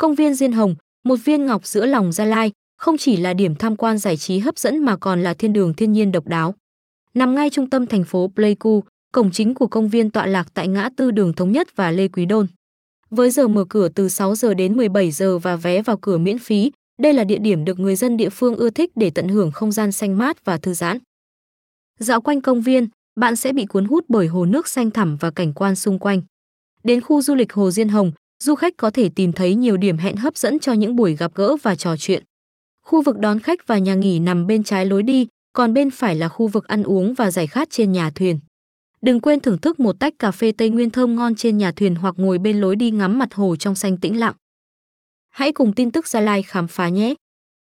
Công viên Diên Hồng, một viên ngọc giữa lòng Gia Lai, không chỉ là điểm tham quan giải trí hấp dẫn mà còn là thiên đường thiên nhiên độc đáo. Nằm ngay trung tâm thành phố Pleiku, cổng chính của công viên tọa lạc tại ngã tư đường Thống Nhất và Lê Quý Đôn. Với giờ mở cửa từ 6 giờ đến 17 giờ và vé vào cửa miễn phí, đây là địa điểm được người dân địa phương ưa thích để tận hưởng không gian xanh mát và thư giãn. Dạo quanh công viên, bạn sẽ bị cuốn hút bởi hồ nước xanh thẳm và cảnh quan xung quanh. Đến khu du lịch Hồ Diên Hồng, du khách có thể tìm thấy nhiều điểm hẹn hấp dẫn cho những buổi gặp gỡ và trò chuyện. Khu vực đón khách và nhà nghỉ nằm bên trái lối đi, còn bên phải là khu vực ăn uống và giải khát trên nhà thuyền. Đừng quên thưởng thức một tách cà phê Tây Nguyên thơm ngon trên nhà thuyền hoặc ngồi bên lối đi ngắm mặt hồ trong xanh tĩnh lặng. Hãy cùng tin tức Gia Lai khám phá nhé!